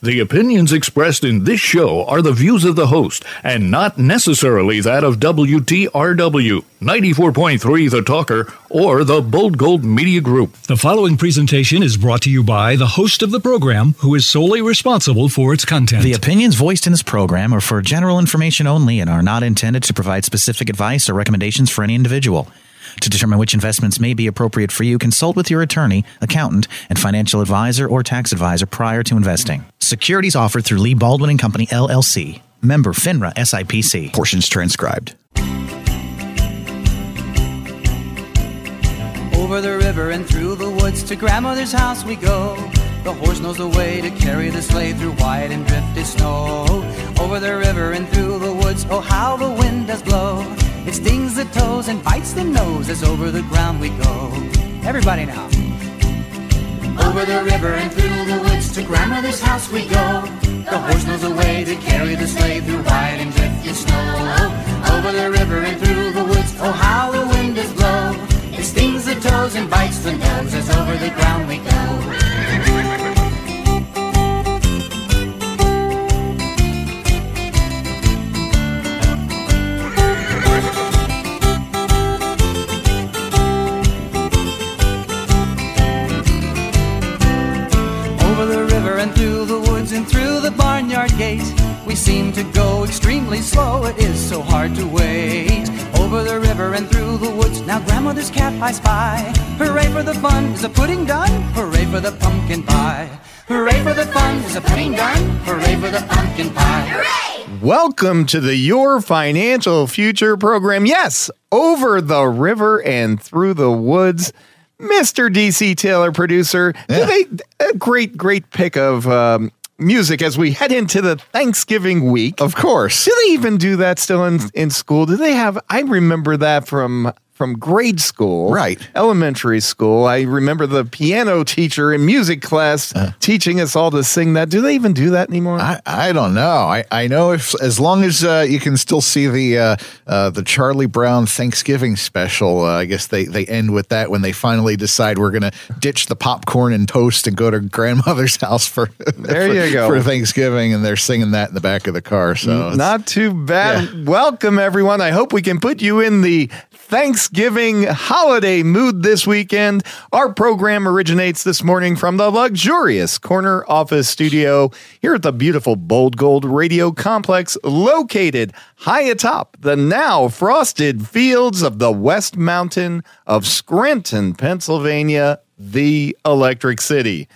The opinions expressed in this show are the views of the host and not necessarily that of WTRW, 94.3 The Talker, or the Bold Gold Media Group. The following presentation is brought to you by the host of the program, who is solely responsible for its content. The opinions voiced in this program are for general information only and are not intended to provide specific advice or recommendations for any individual. To determine which investments may be appropriate for you, consult with your attorney, accountant, and financial advisor or tax advisor prior to investing. Securities offered through Lee Baldwin and Company LLC. Member FINRA SIPC. Portions transcribed. Over the river and through the woods to grandmother's house we go. The horse knows the way to carry the sleigh through white and drifted snow. Over the river and through the woods, oh how the wind does blow. It stings the toes and bites the nose as over the ground we go. Everybody now. Over the river and through the woods to grandmother's house we go. The horse knows a way to carry the sleigh through white and drifted snow. Over the river and through the woods, oh how the wind does blow. It stings the toes and bites the nose as over the ground we go. And through the woods and through the barnyard gate. We seem to go extremely slow, it is so hard to wait. Over the river and through the woods, now grandmother's cat I spy. Hooray for the fun, is the pudding done? Hooray for the pumpkin pie. Hooray for the fun, is the pudding done? Hooray for the pumpkin pie. Welcome to the Your Financial Future program. Yes, over the river and through the woods. Mr. DC Taylor, producer. Yeah. They, a great, great pick of um, music as we head into the Thanksgiving week. Of course. Do they even do that still in, in school? Do they have? I remember that from from grade school, Right. Elementary school. I remember the piano teacher in music class teaching us all to sing that. Do they even do that anymore? I, I don't know. I, I know if as long as uh, you can still see the uh, uh, the Charlie Brown Thanksgiving special, uh, I guess they, they end with that when they finally decide we're going to ditch the popcorn and toast and go to grandmother's house for There for- you go. for Thanksgiving, and they're singing that in the back of the car. So Not too bad. Welcome, everyone. I hope we can put you in the Thanksgiving holiday mood this weekend. Our program originates this morning from the luxurious corner office studio here at the beautiful Bold Gold Radio Complex, located high atop the now frosted fields of the West Mountain of Scranton, Pennsylvania, the Electric City.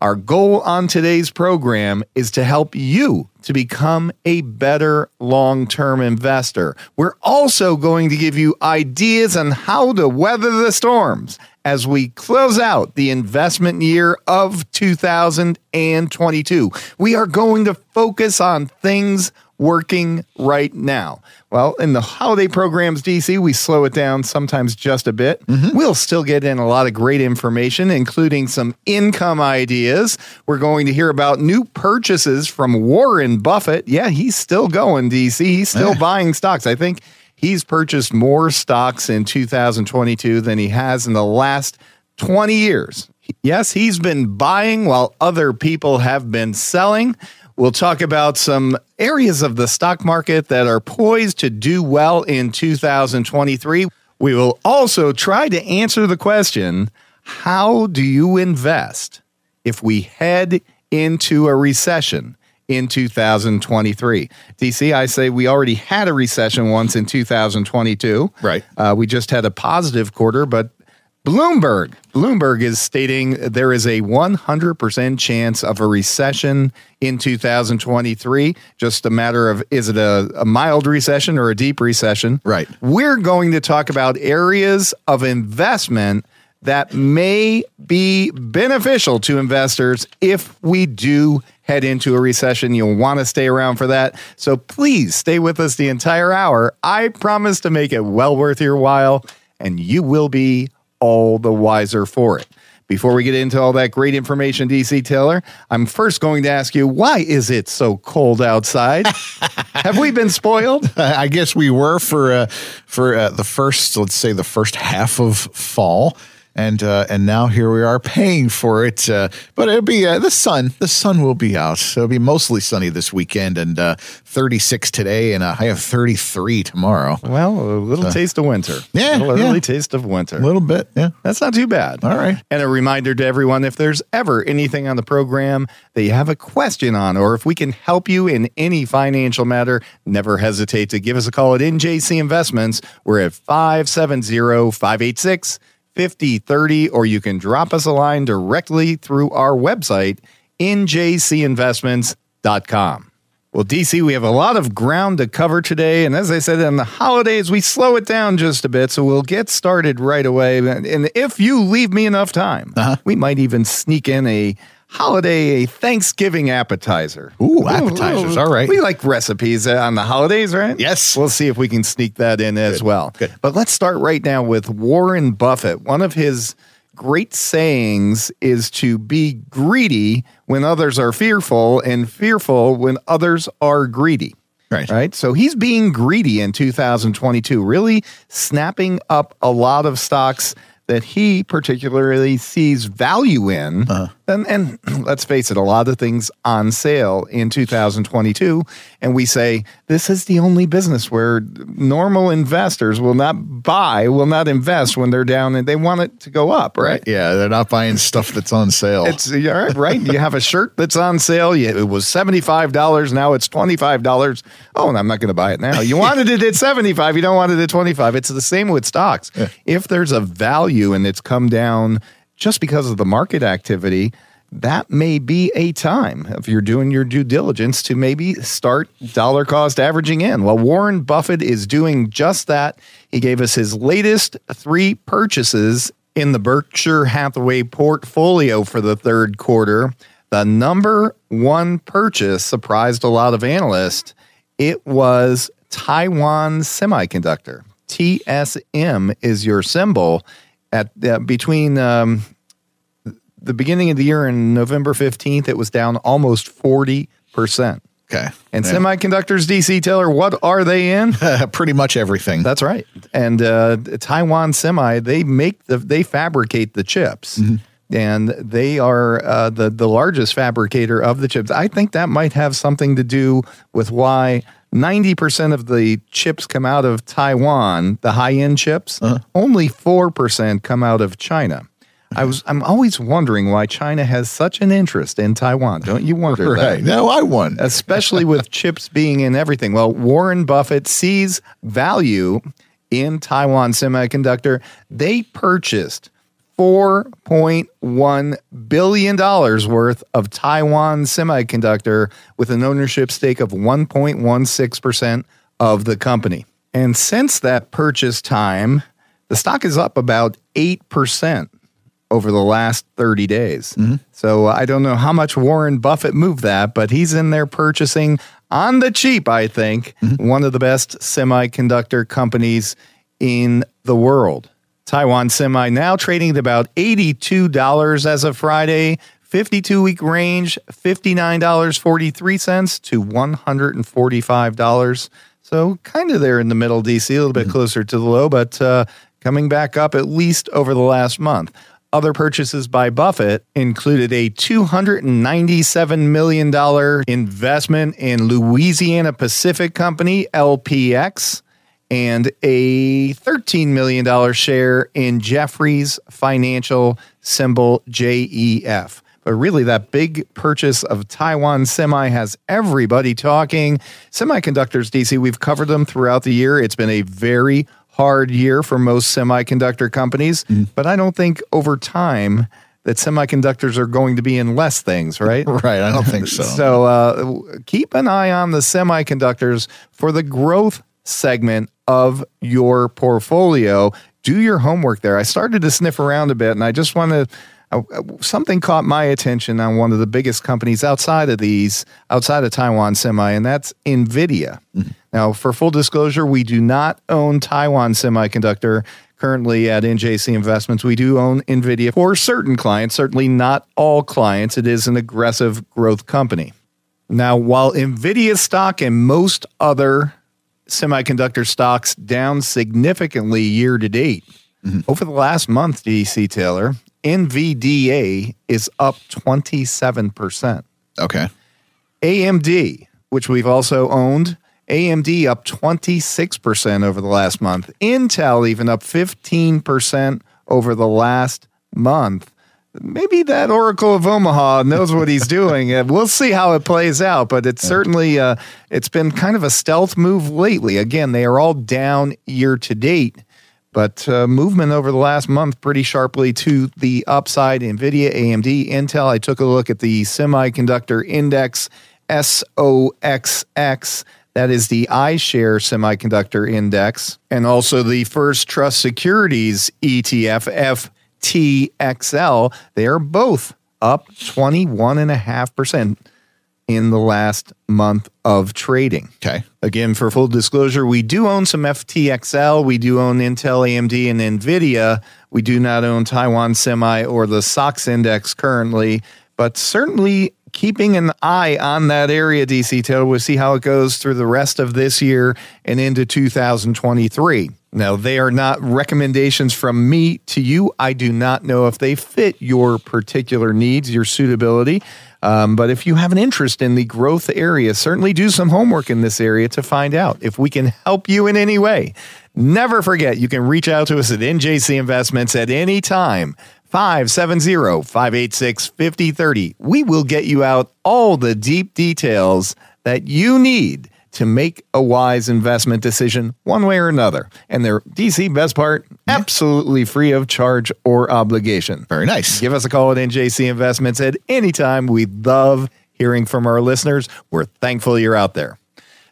Our goal on today's program is to help you to become a better long term investor. We're also going to give you ideas on how to weather the storms as we close out the investment year of 2022. We are going to focus on things working right now. Well, in the holiday programs, DC, we slow it down sometimes just a bit. Mm-hmm. We'll still get in a lot of great information, including some income ideas. We're going to hear about new purchases from Warren Buffett. Yeah, he's still going, DC. He's still buying stocks. I think he's purchased more stocks in 2022 than he has in the last 20 years. Yes, he's been buying while other people have been selling. We'll talk about some areas of the stock market that are poised to do well in 2023. We will also try to answer the question how do you invest if we head into a recession? In 2023. DC, I say we already had a recession once in 2022. Right. Uh, we just had a positive quarter, but Bloomberg, Bloomberg is stating there is a 100% chance of a recession in 2023. Just a matter of is it a, a mild recession or a deep recession? Right. We're going to talk about areas of investment that may be beneficial to investors if we do head into a recession. You'll want to stay around for that. So please stay with us the entire hour. I promise to make it well worth your while, and you will be all the wiser for it. Before we get into all that great information, DC Taylor, I'm first going to ask you why is it so cold outside? Have we been spoiled? I guess we were for uh, for uh, the first, let's say, the first half of fall. And uh, and now here we are paying for it. Uh, but it'll be uh, the sun. The sun will be out. So it'll be mostly sunny this weekend, and uh, 36 today, and a high of 33 tomorrow. Well, a little taste of winter. Yeah, a little yeah. early taste of winter. A little bit, yeah. That's not too bad. All right. And a reminder to everyone if there's ever anything on the program that you have a question on, or if we can help you in any financial matter, never hesitate to give us a call at NJC Investments. We're at 570 586 5030, or you can drop us a line directly through our website, njcinvestments.com. Well, DC, we have a lot of ground to cover today. And as I said, on the holidays, we slow it down just a bit. So we'll get started right away. And if you leave me enough time, uh-huh. we might even sneak in a holiday, a Thanksgiving appetizer. Ooh, appetizers. All right. We like recipes uh, on the holidays, right? Yes. We'll see if we can sneak that in as well. Good. But let's start right now with Warren Buffett. One of his great sayings is to be greedy when others are fearful and fearful when others are greedy. Right. Right. So he's being greedy in 2022, really snapping up a lot of stocks that he particularly sees value in. And, and let's face it, a lot of things on sale in 2022. And we say this is the only business where normal investors will not buy, will not invest when they're down and they want it to go up, right? Yeah, they're not buying stuff that's on sale. It's right, right. You have a shirt that's on sale. You, it was seventy five dollars. Now it's twenty five dollars. Oh, and I'm not going to buy it now. You wanted it at seventy five. You don't want it at twenty five. It's the same with stocks. If there's a value and it's come down just because of the market activity, that may be a time if you're doing your due diligence to maybe start dollar cost averaging in. Well, Warren Buffett is doing just that. He gave us his latest three purchases in the Berkshire Hathaway portfolio for the third quarter. The number one purchase surprised a lot of analysts. It was Taiwan Semiconductor. TSM is your symbol. At uh, between um, the beginning of the year and November 15th, it was down almost 40%. okay. And Yeah. semiconductors, DC Taylor, what are they in? pretty much everything. That's right. And uh, Taiwan Semi, they make the, they fabricate the chips. And they are uh, the the largest fabricator of the chips. I think that might have something to do with why ninety percent of the chips come out of Taiwan, the high end chips. Uh-huh. Only four percent come out of China. I was I'm always wondering why China has such an interest in Taiwan. Don't you wonder that? right. No, I won. especially with chips being in everything. Well, Warren Buffett sees value in Taiwan Semiconductor. They purchased $4.1 billion worth of Taiwan Semiconductor with an ownership stake of 1.16% of the company. And since that purchase time, the stock is up about 8% over the last 30 days. Mm-hmm. So I don't know how much Warren Buffett moved that, but he's in there purchasing on the cheap, I think, mm-hmm. one of the best semiconductor companies in the world. Taiwan Semi now trading at about $82 as of Friday. 52 week range, $59.43 to $145. So kind of there in the middle, DC, a little bit closer to the low, but uh, coming back up at least over the last month. Other purchases by Buffett included a $297 million investment in Louisiana Pacific Company, LPX, and a $13 million share in Jefferies Financial, symbol JEF. But really, that big purchase of Taiwan Semi has everybody talking. Semiconductors, DC, we've covered them throughout the year. It's been a very hard year for most semiconductor companies, but I don't think over time that semiconductors are going to be in less things, right? right. I don't think so. So uh, keep an eye on the semiconductors for the growth segment of your portfolio. Do your homework there. I started to sniff around a bit, and I just want to. Uh, something caught my attention on one of the biggest companies outside of these, outside of Taiwan Semi, and that's NVIDIA. Now, for full disclosure, we do not own Taiwan Semiconductor currently at NJC Investments. We do own NVIDIA for certain clients, certainly not all clients. It is an aggressive growth company. Now, while NVIDIA stock and most other semiconductor stocks down significantly year to date, mm-hmm. Over the last month, DC Taylor, NVDA is up 27%. Okay. AMD, which we've also owned, AMD up 26% over the last month. Intel even up 15% over the last month. Maybe that Oracle of Omaha knows what he's doing. We'll see how it plays out, but it's certainly uh, it's been kind of a stealth move lately. Again, they are all down year to date, but uh, movement over the last month pretty sharply to the upside. Nvidia, AMD, Intel. I took a look at the semiconductor index SOXX. That is the iShare Semiconductor Index, and also the First Trust Securities ETF FTXL. They are both up 21.5% in the last month of trading. Okay. Again, for full disclosure, we do own some FTXL. We do own Intel, AMD, and NVIDIA. We do not own Taiwan Semi or the SOX Index currently, but certainly keeping an eye on that area, DC Taylor. We'll see how it goes through the rest of this year and into 2023. Now, they are not recommendations from me to you. I do not know if they fit your particular needs, your suitability. Um, but if you have an interest in the growth area, certainly do some homework in this area to find out if we can help you in any way. Never forget, you can reach out to us at NJC Investments at any time. 570 586 5030. We will get you out all the deep details that you need to make a wise investment decision one way or another. And their DC best part, absolutely free of charge or obligation. Very nice. Give us a call at NJC Investments at any time. We love hearing from our listeners. We're thankful you're out there.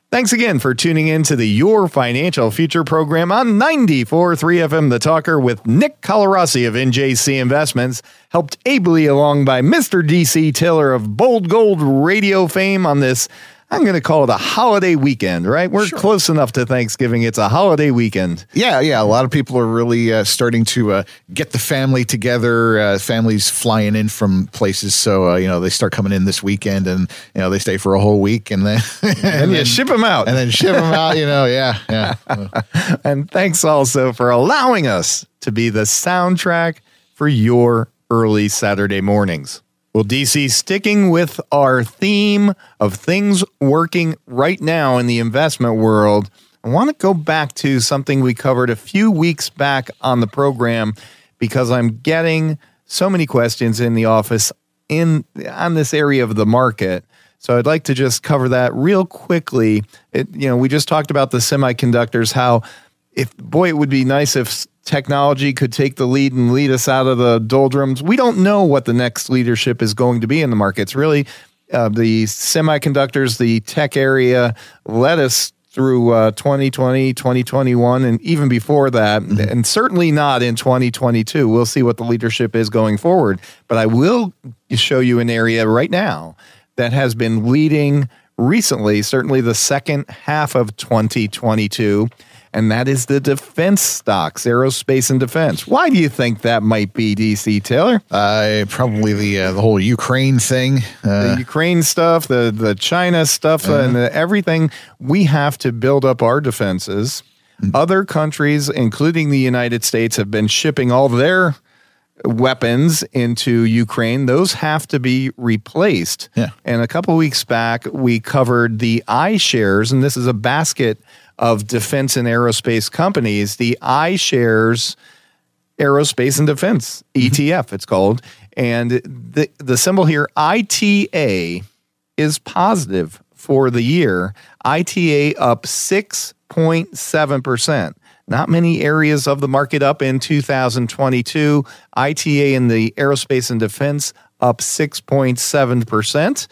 Thanks again for tuning in to the Your Financial Future program on 94.3 FM The Talker with Nick Colarossi of NJC Investments, helped ably along by Mr. DC Taylor of Bold Gold radio fame on this I'm going to call it a holiday weekend, right? We're Sure. close enough to Thanksgiving. It's a holiday weekend. Yeah, yeah. A lot of people are really uh, starting to uh, get the family together. Uh, families flying in from places, so uh, you know they start coming in this weekend, and you know they stay for a whole week, and then And you ship them out. and then ship them out. You know, yeah, yeah. And thanks also for allowing us to be the soundtrack for your early Saturday mornings. Well, DC, sticking with our theme of things working right now in the investment world, I want to go back to something we covered a few weeks back on the program because I'm getting so many questions in the office in on this area of the market. So I'd like to just cover that real quickly. It, you know, we just talked about the semiconductors, how if boy, it would be nice if technology could take the lead and lead us out of the doldrums. We don't know what the next leadership is going to be in the markets. Really, uh, the semiconductors, the tech area led us through uh, 2020, 2021, and even before that, and certainly not in 2022. We'll see what the leadership is going forward. But I will show you an area right now that has been leading recently, certainly the second half of 2022, and that is the defense stocks, aerospace and defense. Why do you think that might be, DC Taylor? Uh, probably the uh, the whole Ukraine thing. Uh, the Ukraine stuff, the the China stuff, and the, everything. We have to build up our defenses. Other countries, including the United States, have been shipping all their weapons into Ukraine. Those have to be replaced. Yeah. And a couple weeks back, we covered the iShares, and this is a basket of defense and aerospace companies. The iShares Aerospace and Defense mm-hmm. ETF, it's called. And the the symbol here, ITA, is positive for the year. ITA up 6.7%. Not many areas of the market up in 2022. ITA in the aerospace and defense up 6.7%.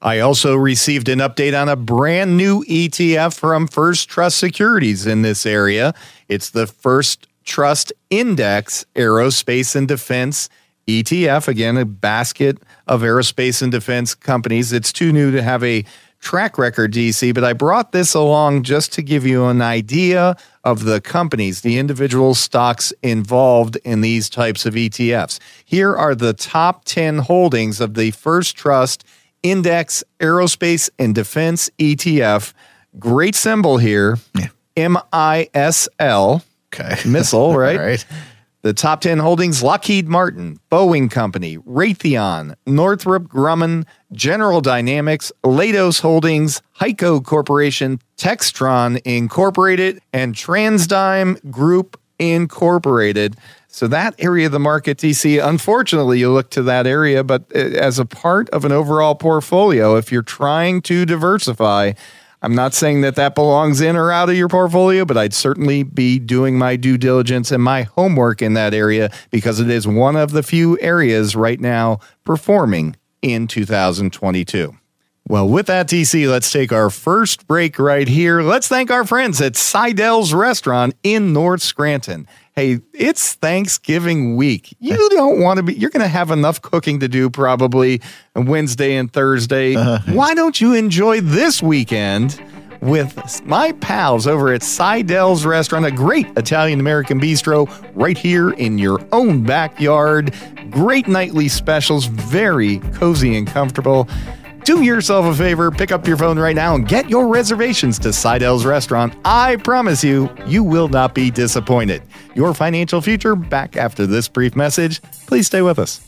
I also received an update on a brand new ETF from First Trust Securities in this area. It's the First Trust Index Aerospace and Defense ETF. Again, a basket of aerospace and defense companies. It's too new to have a track record, DC, but I brought this along just to give you an idea of the companies, the individual stocks involved in these types of ETFs. Here are the top 10 holdings of the First Trust Index Aerospace and Defense ETF. Great symbol here. M I S L okay. missile, right? Right. The top 10 holdings Lockheed Martin, Boeing Company, Raytheon, Northrop Grumman, General Dynamics, Leidos Holdings, HEICO Corporation, Textron Incorporated, and TransDigm Group Incorporated. So that area of the market, DC, unfortunately, you look to that area, but uh, as a part of an overall portfolio, if you're trying to diversify, I'm not saying that that belongs in or out of your portfolio, but I'd certainly be doing my due diligence and my homework in that area because it is one of the few areas right now performing in 2022. Well, with that, DC, let's take our first break right here. Let's thank our friends at Seidel's Restaurant in North Scranton. Hey, it's Thanksgiving week. You don't want to be, you're going to have enough cooking to do probably Wednesday and Thursday. Why don't you enjoy this weekend? With my pals over at Seidel's Restaurant, a great Italian American bistro right here in your own backyard. Great nightly specials, very cozy and comfortable. Do yourself a favor, pick up your phone right now and get your reservations to Seidel's Restaurant. I promise you, you will not be disappointed. Your financial future back after this brief message. Please stay with us.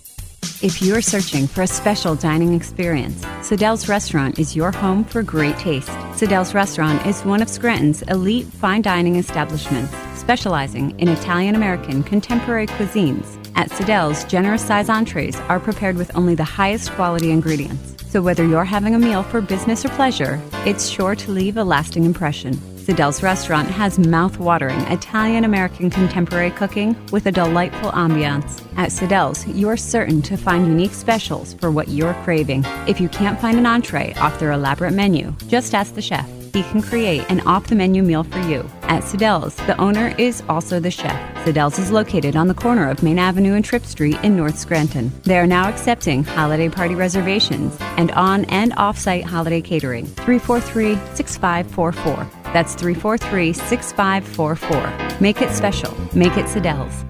If you're searching for a special dining experience, Siddell's Restaurant is your home for great taste. Siddell's Restaurant is one of Scranton's elite fine dining establishments, specializing in Italian American contemporary cuisines. At Siddell's, generous size entrees are prepared with only the highest quality ingredients. So whether you're having a meal for business or pleasure, it's sure to leave a lasting impression. Siddell's restaurant has mouth-watering Italian American contemporary cooking with a delightful ambiance. At Siddell's, you're certain to find unique specials for what you're craving. If you can't find an entree off their elaborate menu, just ask the chef. He can create an off-the-menu meal for you. At Siddell's, the owner is also the chef. Siddell's is located on the corner of Main Avenue and Tripp Street in North Scranton. They are now accepting holiday party reservations and on and off-site holiday catering. 343-6544. That's 343 6544. Make it special. Make it Siddell's.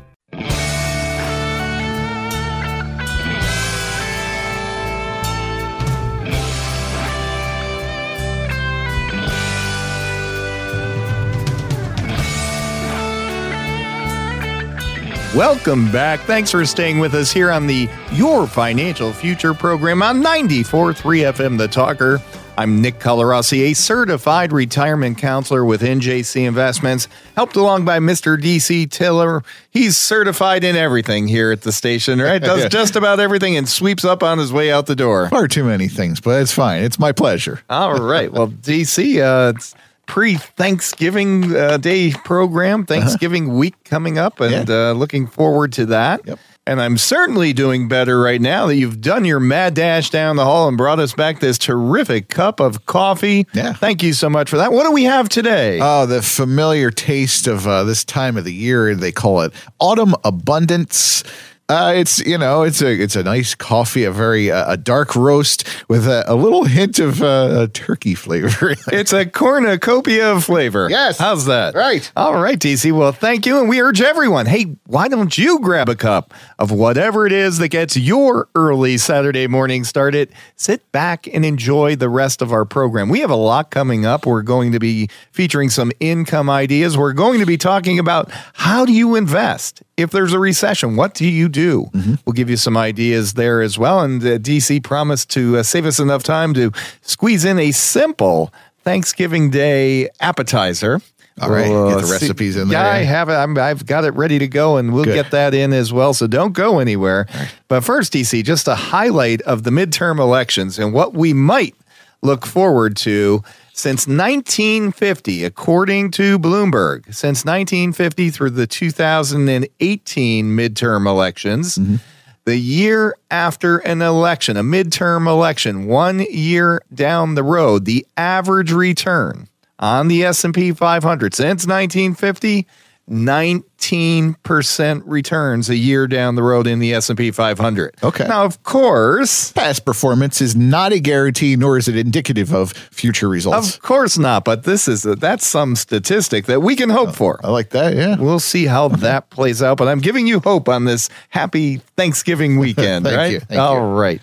Welcome back. Thanks for staying with us here on the Your Financial Future program on 94.3 FM The Talker. I'm Nick Colarossi, a certified retirement counselor with NJC Investments, helped along by Mr. DC Taylor. He's certified in everything here at the station, right? Does just about everything and sweeps up on his way out the door. Far too many things, but it's fine. It's my pleasure. All right. Well, DC, uh, it's pre Thanksgiving uh, Day program, Thanksgiving week coming up, and uh, looking forward to that. Yep. And I'm certainly doing better right now that you've done your mad dash down the hall and brought us back this terrific cup of coffee. Yeah. Thank you so much for that. What do we have today? Oh, the familiar taste of uh, this time of the year. They call it autumn abundance. Uh, it's you know it's a it's a nice coffee, a very uh, a dark roast with a, a little hint of uh, turkey flavor. it's a cornucopia of flavor. Yes. How's that? Right. All right, DC. Well, thank you. And we urge everyone hey, why don't you grab a cup of whatever it is that gets your early Saturday morning started? Sit back and enjoy the rest of our program. We have a lot coming up. We're going to be featuring some income ideas. We're going to be talking about how do you invest if there's a recession? What do you do? We'll give you some ideas there as well. And uh, DC promised to uh, save us enough time to squeeze in a simple Thanksgiving Day appetizer. All right, We'll, get uh, the see- recipes in there Yeah. I have it. I'm, I've got it ready to go, and we'll Good. get that in as well. So don't go anywhere. But first, DC, just a highlight of the midterm elections and what we might look forward to since 1950, according to Bloomberg. Since 1950 through the 2018 midterm elections. Mm-hmm. The year after an election, a midterm election, one year down the road, the average return on the S&P 500 since 1950 19% returns a year down the road in the S&P 500. Okay. Now, of course, Past performance is not a guarantee, nor is it indicative of future results. of course not, but this is a, that's some statistic that we can hope oh, for. I like that. Yeah. We'll see how that plays out, but I'm giving you hope on this happy Thanksgiving weekend, Thank right? you, thank All you. right.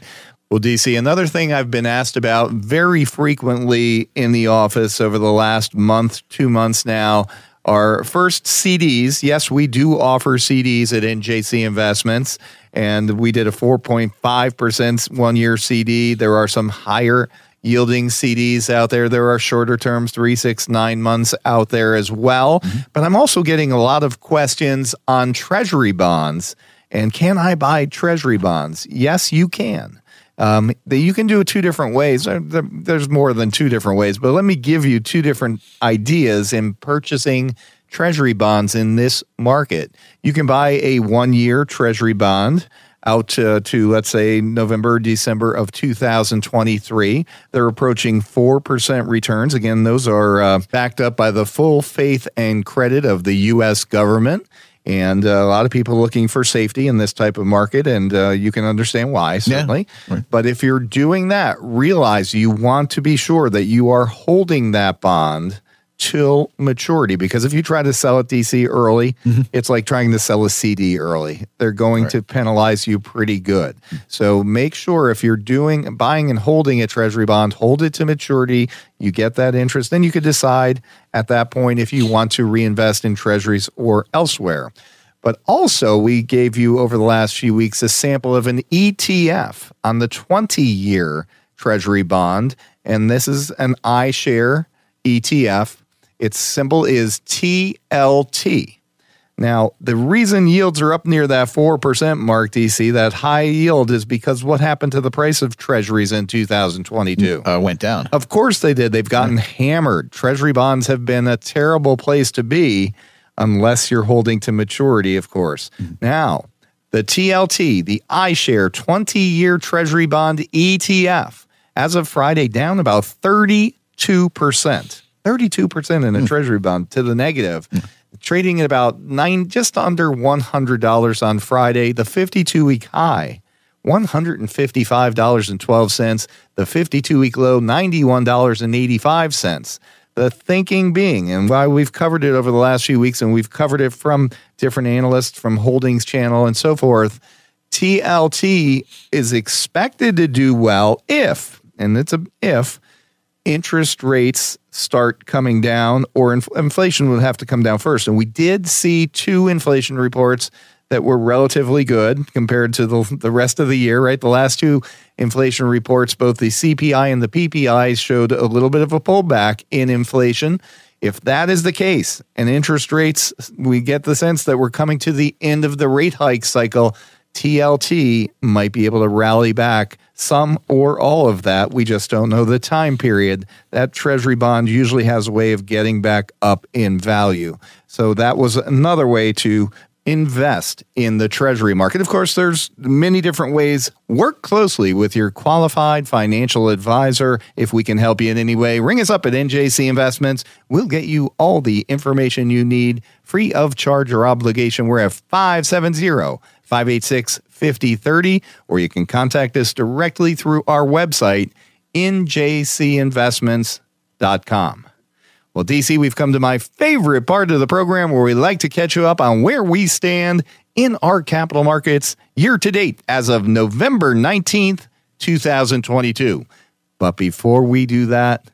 Well, DC, another thing I've been asked about very frequently in the office over the last month, two months now Our first CDs, yes, we do offer CDs at NJC Investments, and we did a 4.5% one year CD. There are some higher yielding CDs out there. There are shorter terms, three, six, nine months out there as well. Mm-hmm. But I'm also getting a lot of questions on treasury bonds. And can I buy treasury bonds? Yes, you can. Um, the, you can do it two different ways. There- there- There's more than two different ways, but let me give you two different ideas in purchasing treasury bonds in this market. You can buy a one year treasury bond out to, to, let's say, November, December of 2023. They're approaching 4% returns. Again, those are uh, backed up by the full faith and credit of the U.S. government. And uh, a lot of people looking for safety in this type of market, and uh, you can understand why, certainly. But if you're doing that, realize you want to be sure that you are holding that bond till maturity because if you try to sell at DC early, mm-hmm. it's like trying to sell a CD early. They're going to penalize you pretty good. So make sure if you're doing buying and holding a treasury bond, hold it to maturity. You get that interest, then you could decide at that point if you want to reinvest in treasuries or elsewhere. But also, we gave you over the last few weeks a sample of an ETF on the 20 year Treasury bond. And this is an iShare ETF. Its symbol is TLT. Now, the reason yields are up near that 4% mark, DC, that high yield, is because what happened to the price of treasuries in 2022? Uh, went down. Of course they did. They've gotten hammered. Treasury bonds have been a terrible place to be unless you're holding to maturity, of course. Now, the TLT, the iShare 20 year Treasury bond ETF, as of Friday, down about 32%. 32% in a hmm. Treasury bond to the negative. Hmm. Trading at about nine, just under $100 on Friday, the 52 week high. $155.12. The 52 week low, $91.85. The thinking being, and why we've covered it over the last few weeks, and we've covered it from different analysts from Holdings Channel and so forth. TLT is expected to do well if, and it's a if, interest rates start coming down or inf- inflation would have to come down first. And we did see two inflation reports that were relatively good compared to the, the rest of the year, right? The last two inflation reports, both the CPI and the PPI, showed a little bit of a pullback in inflation. If that is the case and interest rates, we get the sense that we're coming to the end of the rate hike cycle. TLT might be able to rally back some or all of that. We just don't know the time period. That treasury bond usually has a way of getting back up in value. So that was another way to invest in the treasury market. Of course, there's many different ways. Work closely with your qualified financial advisor. If we can help you in any way, ring us up at NJC Investments. We'll get you all the information you need free of charge or obligation. We're at 570 586 5030, or you can contact us directly through our website, njcinvestments.com. Well, DC, we've come to my favorite part of the program where we like to catch you up on where we stand in our capital markets year to date as of November 19th, 2022. But before we do that,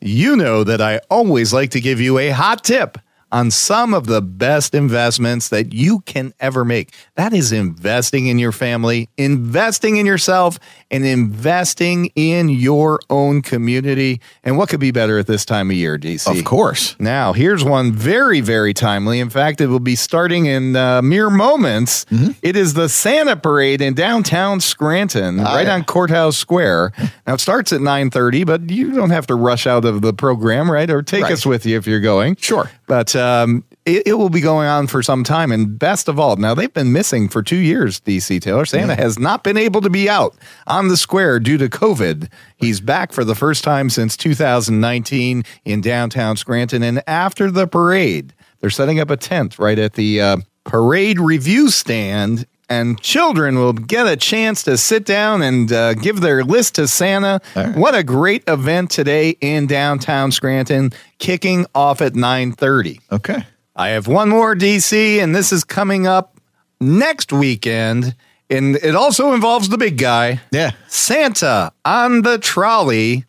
you know that I always like to give you a hot tip on some of the best investments that you can ever make. That is investing in your family, investing in yourself, and investing in your own community. And what could be better at this time of year, DC? Of course. Now, here's one very, very timely. In fact, it will be starting in uh, mere moments. It is the Santa Parade in downtown Scranton, right yeah. on Courthouse Square. Now, it starts at 9.30, but you don't have to rush out of the program, right? Or take Right. us with you if you're going. Sure. But um, it, it will be going on for some time. And best of all, now they've been missing for two years, DC Taylor. Santa has not been able to be out on the square due to COVID. He's back for the first time since 2019 in downtown Scranton. And after the parade, they're setting up a tent right at the uh, parade review stand. And children will get a chance to sit down and uh, give their list to Santa. What a great event today in downtown Scranton, kicking off at 9:30. Okay. I have one more DC, and this is coming up next weekend. And it also involves the big guy, Yeah. Santa on the trolley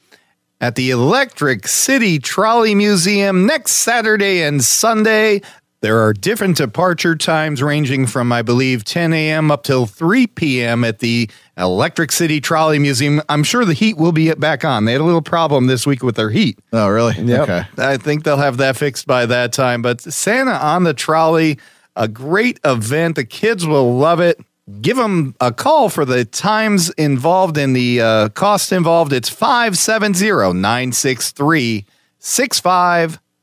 at the Electric City Trolley Museum next Saturday and Sunday. There are different departure times ranging from, I believe, 10 a.m. up till 3 p.m. at the Electric City Trolley Museum. I'm sure the heat will be back on. They had a little problem this week with their heat. Oh, really? Okay. I think they'll have that fixed by that time. But Santa on the Trolley, a great event. The kids will love it. Give them a call for the times involved and the uh, cost involved. It's 570 963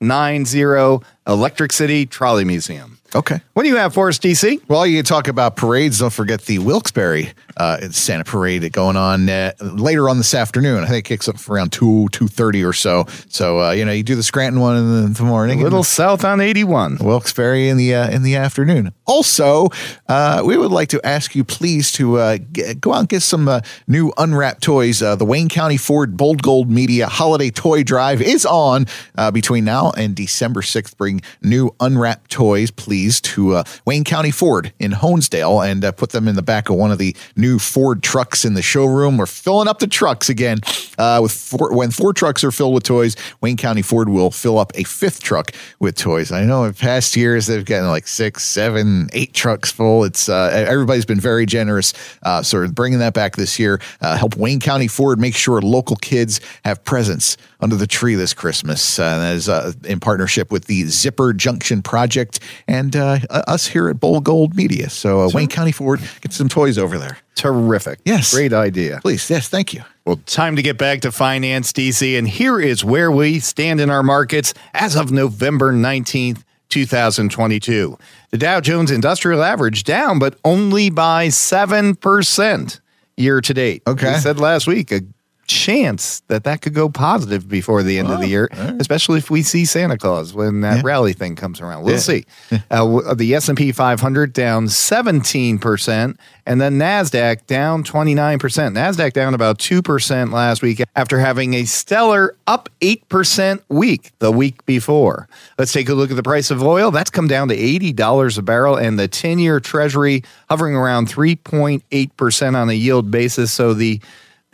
6590 Electric City Trolley Museum. Okay. What do you have for us, DC? Well, you talk about parades. Don't forget the Wilkes-Barre uh, Santa Parade going on uh, later on this afternoon. I think it kicks up around two two thirty or so. So uh, you know, you do the Scranton one in the, the morning, A little south on 81. Wilkes-Barre in the uh, in the afternoon. Also, uh, we would like to ask you please to uh, g- go out and get some uh, new unwrapped toys. Uh, the Wayne County Ford Bold Gold Media Holiday Toy Drive is on uh, between now and December sixth. Bring new unwrapped toys, please, to uh, Wayne County Ford in Honesdale and uh, put them in the back of one of the new Ford trucks in the showroom. We're filling up the trucks again. Uh, with four, when four trucks are filled with toys, Wayne County Ford will fill up a fifth truck with toys. I know in past years they've gotten like six, seven, eight trucks full. It's uh, everybody's been very generous. Uh, so we're bringing that back this year. Uh, help Wayne County Ford make sure local kids have presents under the tree this Christmas. Uh, that is in partnership with the Zipper Junction Project and uh, us here at Bold Gold Media. So uh, Wayne County Ford, get some toys over there. Terrific. Yes. Great idea. Please, yes, thank you. Well, time to get back to finance, DC. And here is where we stand in our markets as of November 19th, 2022. The Dow Jones Industrial Average down, but only by 7% year to date. Okay. We said last week a chance that that could go positive before the end of the year, especially if we see Santa Claus when that rally thing comes around. We'll Yeah. see. Uh, the S&P 500 down 17% and then Nasdaq down 29%. Nasdaq down about 2% last week after having a stellar up 8% week the week before. Let's take a look at the price of oil. That's come down to $80 a barrel and the 10-year treasury hovering around 3.8% on a yield basis. So the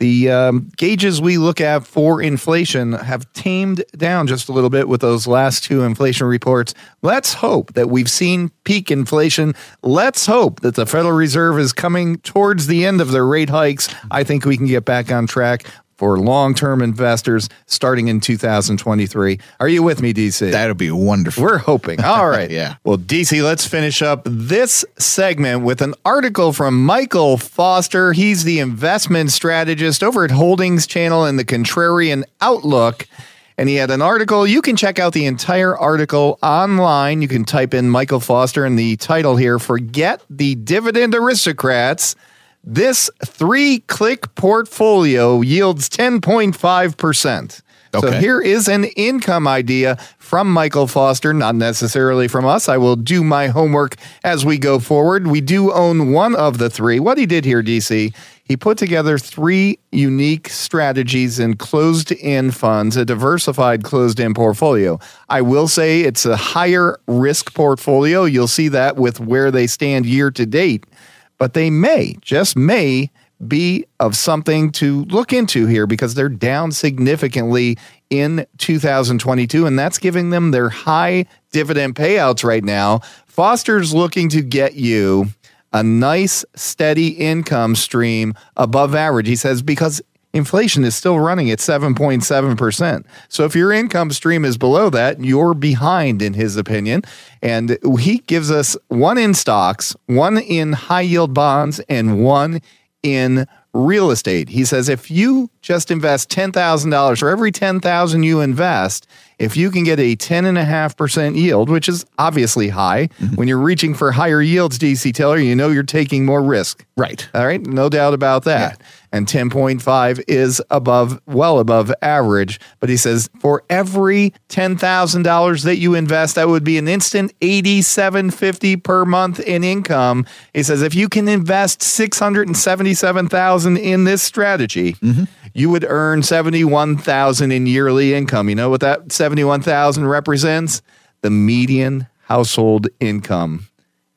the um, gauges we look at for inflation have tamed down just a little bit with those last two inflation reports. Let's hope that we've seen peak inflation. Let's hope that the Federal Reserve is coming towards the end of their rate hikes. I think we can get back on track for long term investors starting in 2023. Are you with me, DC? That'll be wonderful. We're hoping. All right. Yeah. Well, DC, let's finish up this segment with an article from Michael Foster. He's the investment strategist over at Holdings Channel and the Contrarian Outlook. And he had an article. You can check out the entire article online. You can type in Michael Foster and the title here Forget the Dividend Aristocrats. This three click portfolio yields 10.5%. So here is an income idea from Michael Foster, not necessarily from us. I will do my homework as we go forward. We do own one of the three. What he did here, DC, he put together three unique strategies in closed end funds, a diversified closed end portfolio. I will say it's a higher risk portfolio. You'll see that with where they stand year to date but they may, just may, be of something to look into here because they're down significantly in 2022, and that's giving them their high dividend payouts right now. Foster's looking to get you a nice, steady income stream above average. He says, because inflation is still running at 7.7%. So if your income stream is below that, you're behind, in his opinion. And he gives us one in stocks, one in high yield bonds, and one in real estate. He says if you just invest $10,000 for every 10,000 you invest, if you can get a 10.5% yield, which is obviously high, mm-hmm. when you're reaching for higher yields, DC Taylor, you know you're taking more risk. Right. All right, no doubt about that. And 10.5 is above, well above average. But he says for every $10,000 that you invest, that would be an instant 8750 per month in income. He says if you can invest 677,000 in this strategy, mm-hmm. you would earn 71,000 in yearly income. You know what that 71,000 represents? The median household income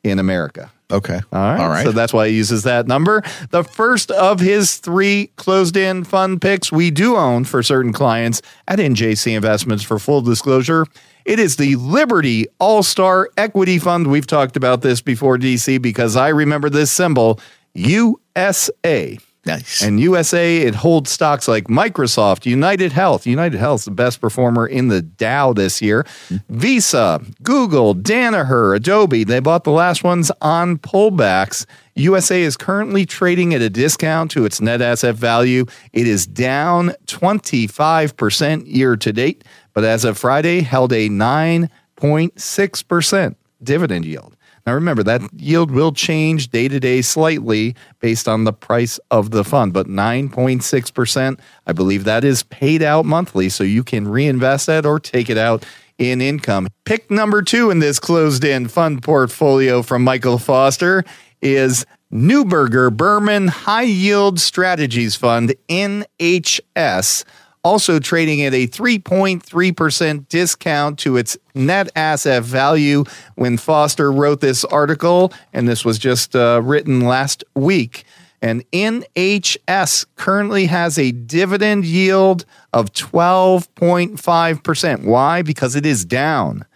in America. Okay. All right. All right. So that's why he uses that number. The first of his three closed end fund picks we do own for certain clients at NJC Investments for full disclosure. It is the Liberty All Star Equity Fund. We've talked about this before, DC, because I remember this symbol USA. Nice. And USA, it holds stocks like Microsoft, United Health. United Health's the best performer in the Dow this year. Hmm. Visa, Google, Danaher, Adobe. They bought the last ones on pullbacks. USA is currently trading at a discount to its net asset value. It is down 25% year to date, but as of Friday, held a 9.6% dividend yield. Now remember that yield will change day to day slightly based on the price of the fund, but 9.6%, I believe that is paid out monthly, so you can reinvest that or take it out in income. Pick number two in this closed end fund portfolio from Michael Foster is Neuberger Berman High Yield Strategies Fund, NHS also trading at a 3.3% discount to its net asset value when Foster wrote this article, and this was just uh, written last week. And NHS currently has a dividend yield of 12.5%. Why? Because it is down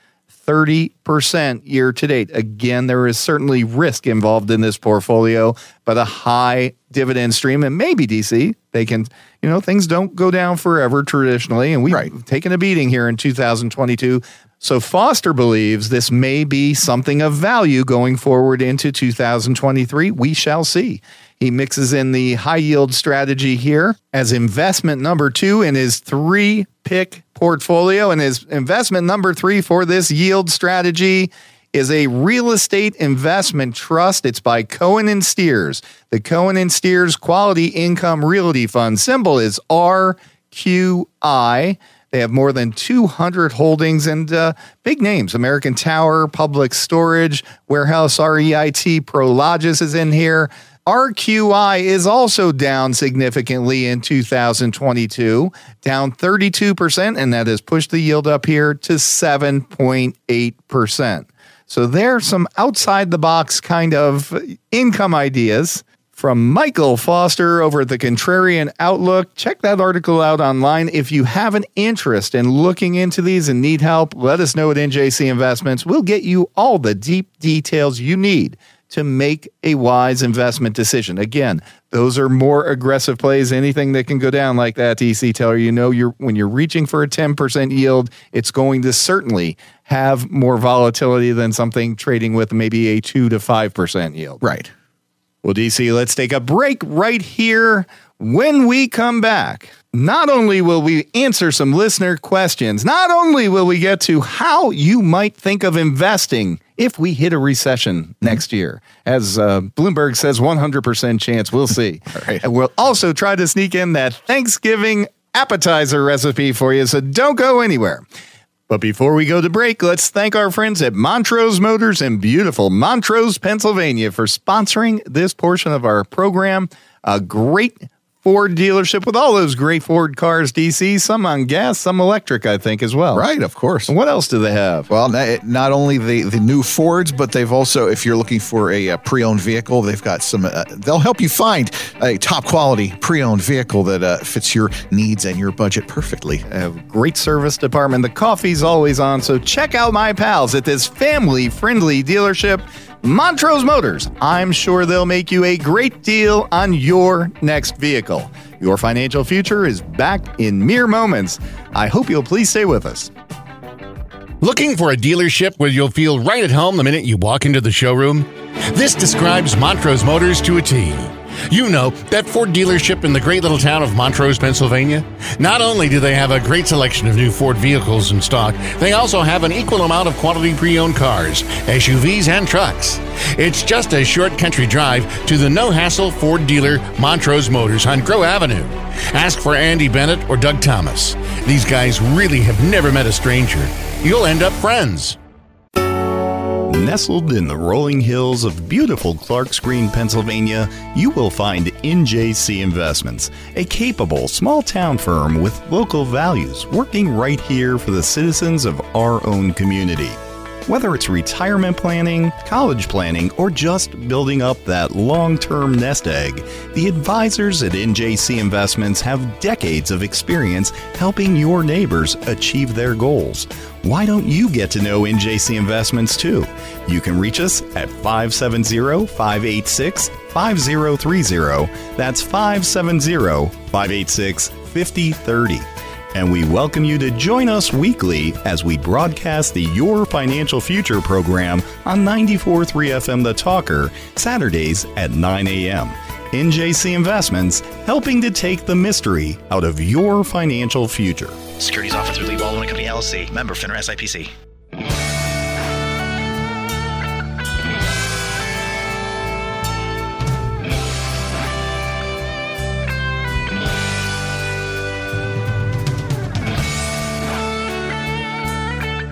30% year to date. Again, there is certainly risk involved in this portfolio, but a high dividend stream. And maybe DC, they can, you know, things don't go down forever traditionally. And we've Right. taken a beating here in 2022. So Foster believes this may be something of value going forward into 2023. We shall see. He mixes in the high yield strategy here as investment number two in his three pick portfolio. And his investment number three for this yield strategy is a real estate investment trust. It's by Cohen and Steers. The Cohen and Steers Quality Income Realty Fund symbol is RQI. They have more than 200 holdings and uh, big names American Tower, Public Storage, Warehouse REIT, Prologis is in here. RQI is also down significantly in 2022, down 32%, and that has pushed the yield up here to 7.8%. So there's some outside the box kind of income ideas from Michael Foster over at the Contrarian Outlook. Check that article out online. If you have an interest in looking into these and need help, let us know at NJC Investments. We'll get you all the deep details you need to make a wise investment decision. Again, those are more aggressive plays. Anything that can go down like that, DC Taylor, you know, you're when you're reaching for a 10% yield, it's going to certainly have more volatility than something trading with maybe a 2 to 5% yield. right. Well, DC, let's take a break right here. When we come back, not only will we answer some listener questions, not only will we get to how you might think of investing if we hit a recession next year. As uh, Bloomberg says, 100% chance. We'll see. right. And we'll also try to sneak in that Thanksgiving appetizer recipe for you, so don't go anywhere. But before we go to break, let's thank our friends at Montrose Motors in beautiful Montrose, Pennsylvania for sponsoring this portion of our program. A great Ford dealership with all those great Ford cars, DC, some on gas, some electric, I think, as well. Right, of course. And what else do they have? Well, not, only the, the new Fords, but they've also, if you're looking for a, uh pre-owned vehicle, they've got some. Uh, they'll help you find a top quality pre-owned vehicle that uh, fits your needs and your budget perfectly. a great service department. The coffee's always on, so check out my pals at this family friendly dealership, Montrose Motors. I'm sure they'll make you a great deal on your next vehicle. Your financial future is back in mere moments. I hope you'll please stay with us. Looking for a dealership where you'll feel right at home the minute you walk into the showroom? This describes Montrose Motors to a T. You know, that Ford dealership in the great little town of Montrose, Pennsylvania? Not only do they have a great selection of new Ford vehicles in stock, they also have an equal amount of quality pre owned cars, SUVs, and trucks. It's just a short country drive to the no hassle Ford dealer Montrose Motors on Grow Avenue. Ask for Andy Bennett or Doug Thomas. These guys really have never met a stranger. You'll end up friends. Nestled in the rolling hills of beautiful Clarks Green, Pennsylvania, you will find NJC Investments, a capable small town firm with local values working right here for the citizens of our own community. Whether it's retirement planning, college planning, or just building up that long term nest egg, the advisors at NJC Investments have decades of experience helping your neighbors achieve their goals. Why don't you get to know NJC Investments too? You can reach us at 570 586 5030. That's 570 586 5030 and we welcome you to join us weekly as we broadcast the Your Financial Future program on 94.3 FM The Talker, Saturdays at 9 a.m. NJC Investments, helping to take the mystery out of your financial future. Securities offered through Lee Baldwin Company LLC, member FINRA SIPC.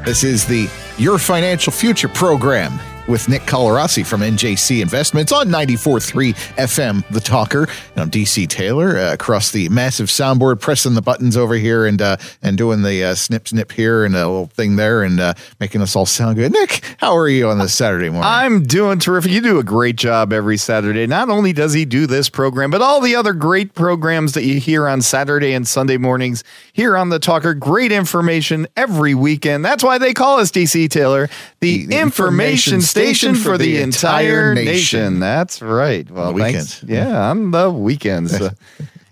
This is the Your Financial Future program with Nick Colarossi from NJC Investments on 94.3 FM, The Talker. And I'm DC Taylor uh, across the massive soundboard, pressing the buttons over here and uh, and doing the uh, snip snip here and a little thing there and uh, making us all sound good. Nick, how are you on this Saturday morning? I'm doing terrific. You do a great job every Saturday. Not only does he do this program, but all the other great programs that you hear on Saturday and Sunday mornings here on The Talker. Great information every weekend. That's why they call us DC Taylor, the, The information, station for the entire nation. nation. That's right. Well, the thanks. weekends. Yeah, I'm the weekends.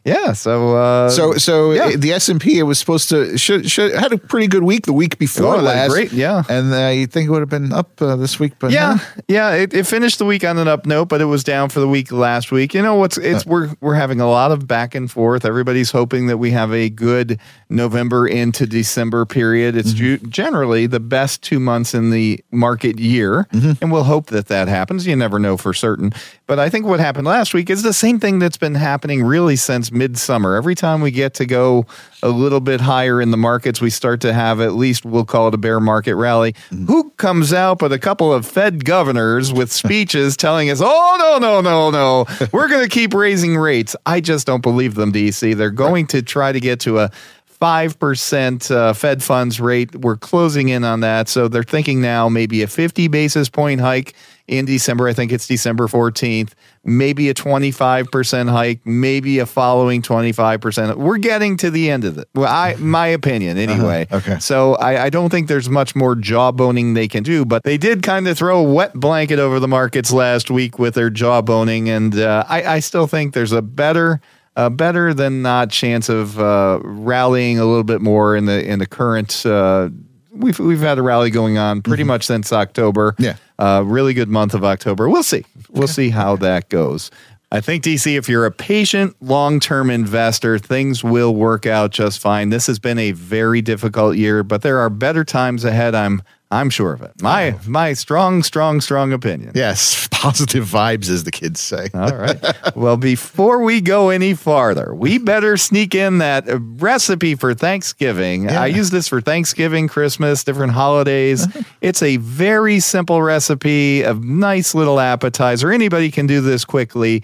Uh, yeah. So, uh, So, so yeah. uh, the S and P it was supposed to should, should had a pretty good week the week before Oh, that last. great, yeah. and uh, you think it would have been up uh, this week, but Yeah, no. yeah. It, it finished the week on an up note, but it was down for the week last week. You know what's it's we're we're having a lot of back and forth. Everybody's hoping that we have a good November into December period. It's ju- generally the best two months in the market year, and we'll hope that that happens. You never know for certain, but I think what happened last week is the same thing that's been happening really since midsummer. Every time we get to go a little bit higher in the markets, we start to have at least we'll call it a bear market rally. Who comes out but a couple of Fed governors with speeches telling us, "Oh no, no, no, no, we're going to keep raising rates." I just don't believe them, DC. They're going to try to get to a five percent uh, Fed funds rate. We're closing in on that, so they're thinking now maybe a fifty basis point hike in December. I think it's December fourteenth. Maybe a twenty five percent hike. Maybe a following twenty five percent. We're getting to the end of it. Well, I my opinion anyway. Okay. So I, I don't think there's much more jawboning they can do, but they did kind of throw a wet blanket over the markets last week with their jawboning, and uh, I, I still think there's a better. A better than not chance of uh, rallying a little bit more in the in the current. Uh, we've we've had a rally going on pretty much since October. Yeah. uh, really good month of October. We'll see. We'll see how that goes. I think DC, if you're a patient, long term investor, things will work out just fine. This has been a very difficult year, but there are better times ahead. I'm I'm sure of it. My oh. my strong, strong, strong opinion. yes, positive vibes, as the kids say. All right. well, before we go any farther, we better sneak in that recipe for Thanksgiving. I use this for Thanksgiving, Christmas, different holidays. it's a very simple recipe, a nice little appetizer. Anybody can do this quickly.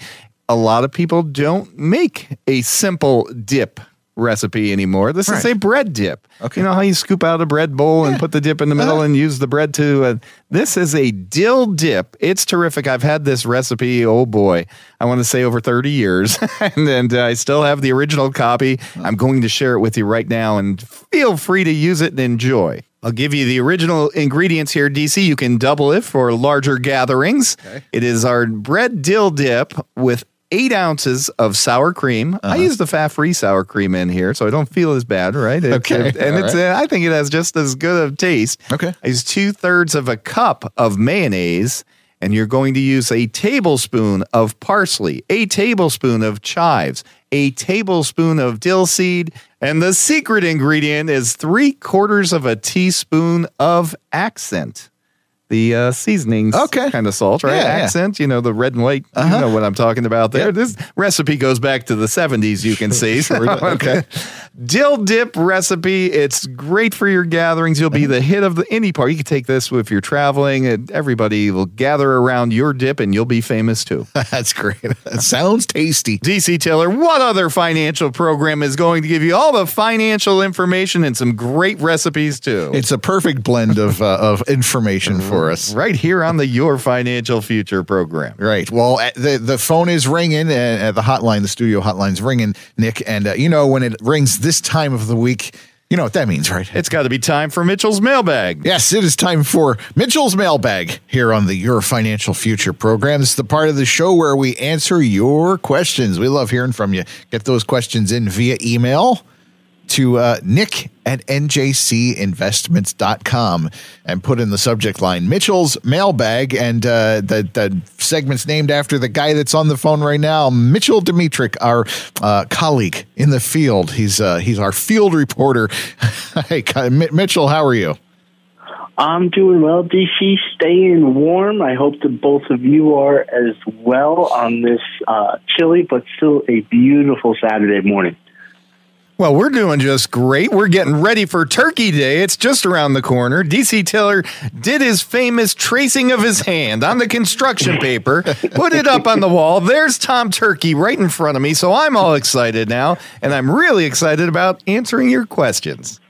A lot of people don't make a simple dip recipe anymore. This is Right. a bread dip. Okay. You know how you scoop out a bread bowl and put the dip in the middle and use the bread to. Uh, this is a dill dip. It's terrific. I've had this recipe. Oh boy, I want to say over thirty years, and, and uh, I still have the original copy. I'm going to share it with you right now, and feel free to use it and enjoy. I'll give you the original ingredients here, DC. You can double it for larger gatherings. It is our bread dill dip with eight ounces of sour cream. I use the fat-free sour cream in here, so I don't feel as bad, right? It- Okay, it- and all it's uh, I think it has just as good of taste. Okay. I use two thirds of a cup of mayonnaise, and you're going to use a tablespoon of parsley, a tablespoon of chives, a tablespoon of dill seed, and the secret ingredient is three quarters of a teaspoon of accent. The uh, seasonings Okay. kind of salt, right? Yeah, yeah. Accent, you know, the red and white. You know what I'm talking about there. This recipe goes back to the 70s, you can see. Sure. Okay. Dill dip recipe. It's great for your gatherings. You'll be the hit of the any part. You can take this if you're traveling, and everybody will gather around your dip, and you'll be famous too. That's great. That sounds tasty. DC Taylor, what other financial program is going to give you all the financial information and some great recipes too? It's a perfect blend of uh, of information for us. right here on the Your Financial Future program. Right. Well, uh, the the phone is ringing, and uh, the hotline, the studio hotline's ringing, Nick. And uh, you know when it rings this time of the week, you know what that means, right? It's got to be time for Mitchell's mailbag. Yes, it is time for Mitchell's mailbag here on the Your Financial Future program. This is the part of the show where we answer your questions. We love hearing from you. Get those questions in via email to uh, nick at njcinvestments.com and put in the subject line Mitchell's mailbag. And uh, the, the segment's named after the guy that's on the phone right now, Mitchell Dimitrik, our uh, colleague in the field. He's, uh, he's our field reporter. hey, Mitchell, how are you? I'm doing well, DC. Staying warm. I hope that both of you are as well on this uh, chilly but still a beautiful Saturday morning. Well, we're doing just great. We're getting ready for Turkey Day. It's just around the corner. DC Taylor did his famous tracing of his hand on the construction paper, put it up on the wall. There's Tom Turkey right in front of me. So I'm all excited now, and I'm really excited about answering your questions.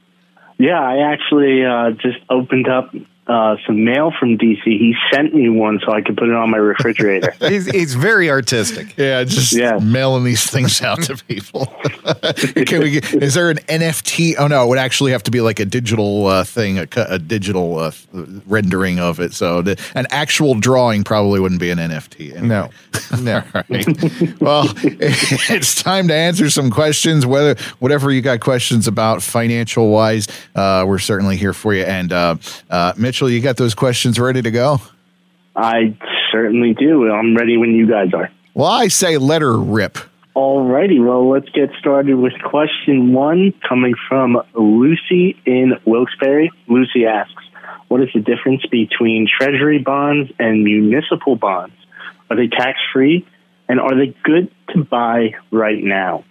Yeah, I actually uh, just opened up uh, some mail from DC. He sent me one so I could put it on my refrigerator. He's, he's very artistic. Yeah, just Yeah. mailing these things out to people. Can we? Get, is there an NFT? Oh no, it would actually have to be like a digital uh, thing, a, a digital uh, rendering of it. So the, an actual drawing probably wouldn't be an NFT. anyway. No, no. Right. well, it's time to answer some questions. Whether whatever you got questions about financial wise, uh, we're certainly here for you. And uh, uh, Mitchell, you got those questions ready to go? I certainly do. I'm ready when you guys are. Well, I say let her rip. Alrighty, well, let's get started with question one coming from Lucy in Wilkes-Barre. Lucy asks, what is the difference between treasury bonds and municipal bonds? Are they tax-free and are they good to buy right now?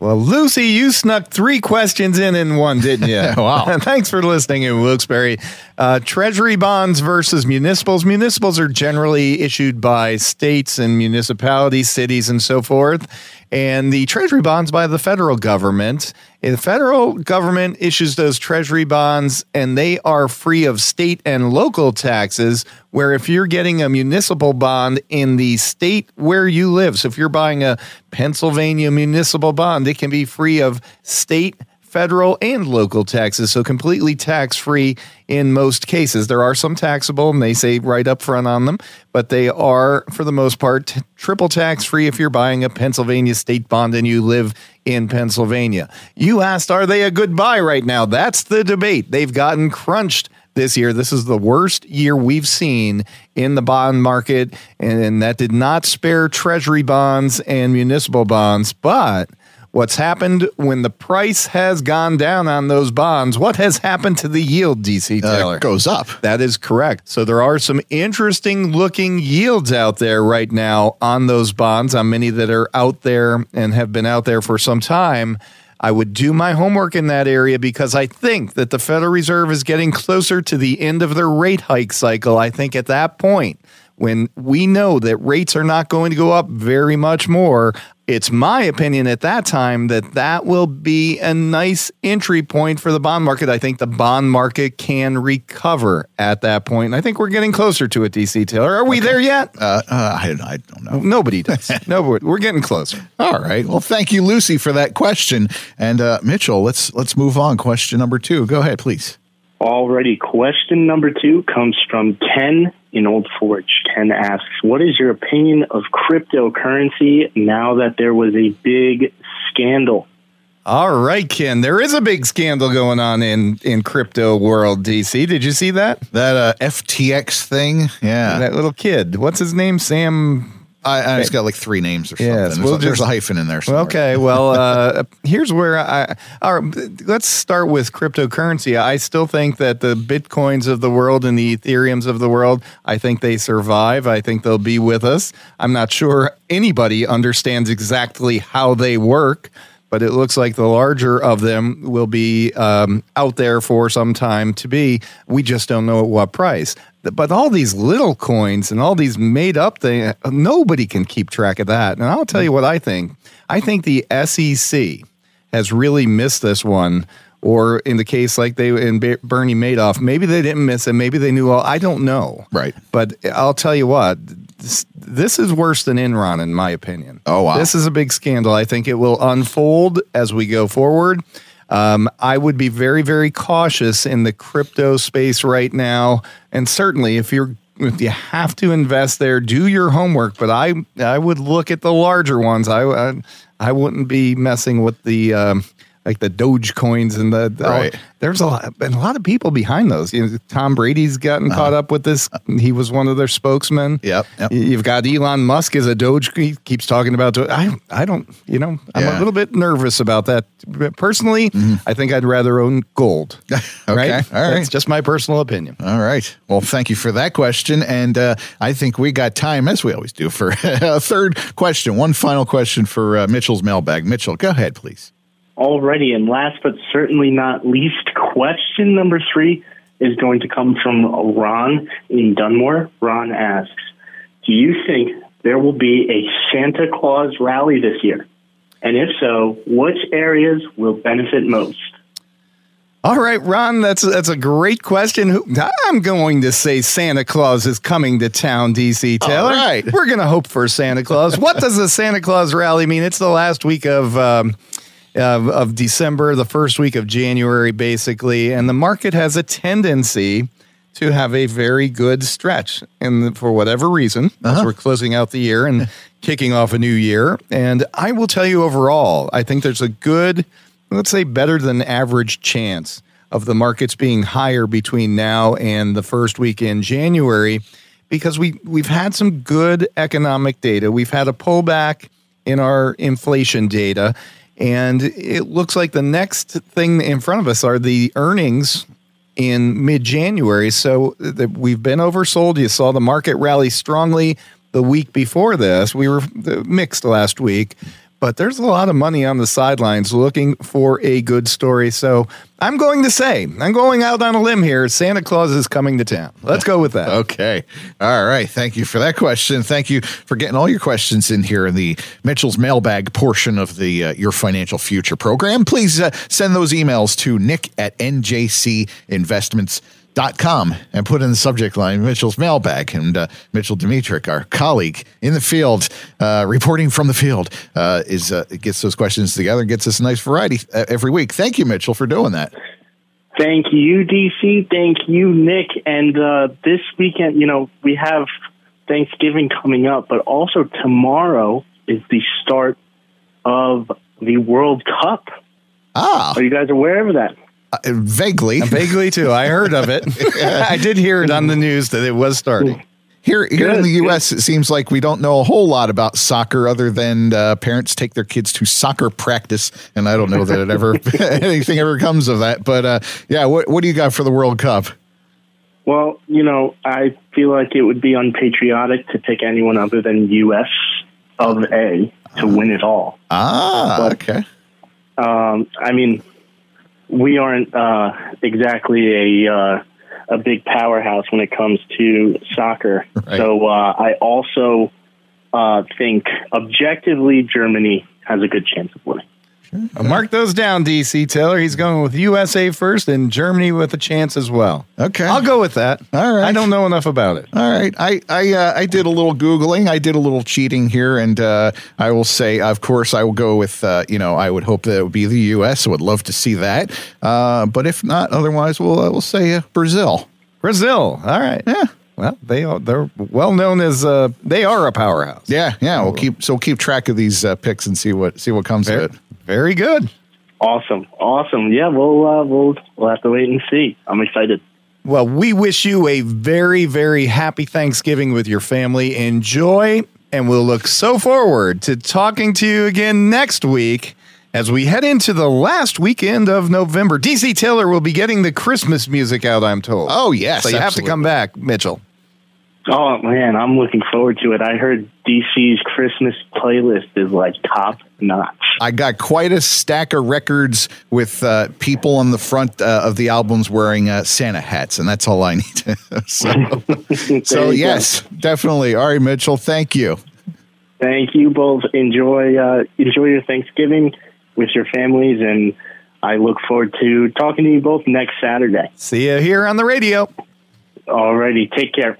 Well, Lucy, you snuck three questions in in one, didn't you? Wow. Thanks for listening in Wilkes-Barre. Uh, treasury bonds versus municipals. Municipals are generally issued by states and municipalities, cities, and so forth. And the treasury bonds by the federal government. The federal government issues those treasury bonds and they are free of state and local taxes. Where if you're getting a municipal bond in the state where you live, so if you're buying a Pennsylvania municipal bond, it can be free of state, federal, and local taxes. So completely tax free in most cases. There are some taxable, and they say right up front on them, but they are, for the most part, triple tax free if you're buying a Pennsylvania state bond and you live in Pennsylvania. You asked, are they a good buy right now? That's the debate. They've gotten crunched this year. This is the worst year we've seen in the bond market, and that did not spare treasury bonds and municipal bonds. But what's happened when the price has gone down on those bonds? What has happened to the yield, DC Taylor? Uh, goes up. That is correct. So there are some interesting looking yields out there right now on those bonds, on many that are out there and have been out there for some time. I would do my homework in that area because I think that the Federal Reserve is getting closer to the end of their rate hike cycle. I think at that point, when we know that rates are not going to go up very much more, it's my opinion at that time that that will be a nice entry point for the bond market. I think the bond market can recover at that point. And I think we're getting closer to it, DC Taylor. Are we there yet? Uh, uh, I, I don't know. Nobody does. no, we're, we're getting closer. All right. Well, thank you, Lucy, for that question. And uh, Mitchell, let's let's move on. Question number two. Go ahead, please. Already, question number two comes from Ken in Old Forge. Ken asks, What is your opinion of cryptocurrency now that there was a big scandal? All right, Ken. There is a big scandal going on in in crypto world. DC, did you see that? That uh, FTX thing. Yeah. That little kid. What's his name? Sam I, I it's got like three names or something. Yes, there's, we'll a, there's just- a hyphen in there. Somewhere. Okay, well, uh, here's where I. All right, let's start with cryptocurrency. I still think that the bitcoins of the world and the ethereums of the world, I think they survive. I think they'll be with us. I'm not sure anybody understands exactly how they work, but it looks like the larger of them will be um, out there for some time to be. We just don't know at what price. But all these little coins and all these made up things, nobody can keep track of that. And I'll tell you what I think. I think the SEC has really missed this one. Or in the case like they in Bernie Madoff, maybe they didn't miss it. Maybe they knew all. I don't know. Right. But I'll tell you what, this, this is worse than Enron, in my opinion. Oh, wow. This is a big scandal. I think it will unfold as we go forward. Um, I would be very, very cautious in the crypto space right now, and certainly if you're if you have to invest there, do your homework. But I I would look at the larger ones. I I, I wouldn't be messing with the. Um, like the Doge coins and the, Right. there's a lot and a lot of people behind those. You know, Tom Brady's gotten caught up with this. He was one of their spokesmen. Uh-huh. Yep, yep. You've got Elon Musk as a Doge. He keeps talking about. I I don't. You know, I'm Yeah. Mm-hmm. a little bit nervous about that. Personally, I think I'd rather own gold. Okay, right? all right. That's just my personal opinion. All right. Well, thank you for that question. And uh, I think we got time, as we always do, for a third question. One final question for uh, Mitchell's mailbag. Mitchell, go ahead, please. Alrighty, and last but certainly not least, question number three is going to come from Ron in Dunmore. Ron asks, Do you think there will be a Santa Claus rally this year? And if so, which areas will benefit most? All right, Ron, that's that's a great question. I'm going to say Santa Claus is coming to town, DC Taylor. right. We're going to hope for Santa Claus. what does a Santa Claus rally mean? It's the last week of um, of, of December, the first week of January, basically, and the market has a tendency to have a very good stretch, and for whatever reason, as uh-huh. we're closing out the year and kicking off a new year. And I will tell you overall, I think there's a good, let's say, better than average chance of the markets being higher between now and the first week in January, because we we've had some good economic data. We've had a pullback in our inflation data. And it looks like the next thing in front of us are the earnings in mid January. So we've been oversold. You saw the market rally strongly the week before this. We were uh, mixed last week, but there's a lot of money on the sidelines looking for a good story. So I'm going to say, I'm going out on a limb here. Santa Claus is coming to town. Let's go with that. Okay. All right. Thank you for that question. Thank you for getting all your questions in here in the Mitchell's mailbag portion of the uh, Your Financial Future program. Please uh, send those emails to nick at njcinvestments.com and put in the subject line Mitchell's mailbag. And uh, Mitchell Dimitrik, our colleague in the field, uh, reporting from the field, uh, is uh, gets those questions together and gets us a nice variety uh, every week. Thank you, Mitchell, for doing that. Thank you, DC. Thank you, Nick. And uh, this weekend, you know, we have Thanksgiving coming up, but also tomorrow is the start of the World Cup. Ah, Are you guys aware of that? Uh, vaguely. Vaguely, too. I heard of it. I did hear it on the news that it was starting. Here, here in Good, the good. U.S., it seems like we don't know a whole lot about soccer other than uh, parents take their kids to soccer practice, and I don't know that it ever anything ever comes of that. But uh, yeah, what what do you got for the World Cup? Well, you know, I feel like it would be unpatriotic to pick anyone other than U.S. of A to win it all. Ah, But- okay. Um, I mean, we aren't uh, exactly a uh, a big powerhouse when it comes to soccer. Right. So uh, I also uh, think objectively Germany has a good chance of winning. Uh, Mark those down, DC Taylor. He's going with USA first and Germany with a chance as well. Okay. I'll go with that. All right. I don't know enough about it. All right, I I uh, I did a little googling. I did a little cheating here, and uh, I will say, of course, I will go with uh, you know I would hope that it would be the U.S. I would love to see that, uh, but if not, otherwise we'll uh, we'll say uh, Brazil. Brazil. All right. Yeah. Well, they are, they're well known as uh, they are a powerhouse. Yeah, yeah. We'll keep so we'll keep track of these uh, picks and see what see what comes Very, of it. very good. Awesome, awesome. Yeah, we'll uh, we'll we'll have to wait and see. I'm excited. Well, we wish you a very, very happy Thanksgiving with your family. Enjoy And we'll look so forward to talking to you again next week as we head into the last weekend of November. DC Taylor will be getting the Christmas music out, I'm told. Oh, yes. So you have to come back, Mitchell. Oh man, I'm looking forward to it. I heard DC's Christmas playlist is like top notch. I got quite a stack of records with uh, people on the front uh, of the albums wearing uh, Santa hats, and that's all I need. to so, so you go. yes, definitely. All right, Mitchell. Thank you. Thank you both. Enjoy uh, enjoy your Thanksgiving with your families, and I look forward to talking to you both next Saturday. See you here on the radio. Alrighty, take care.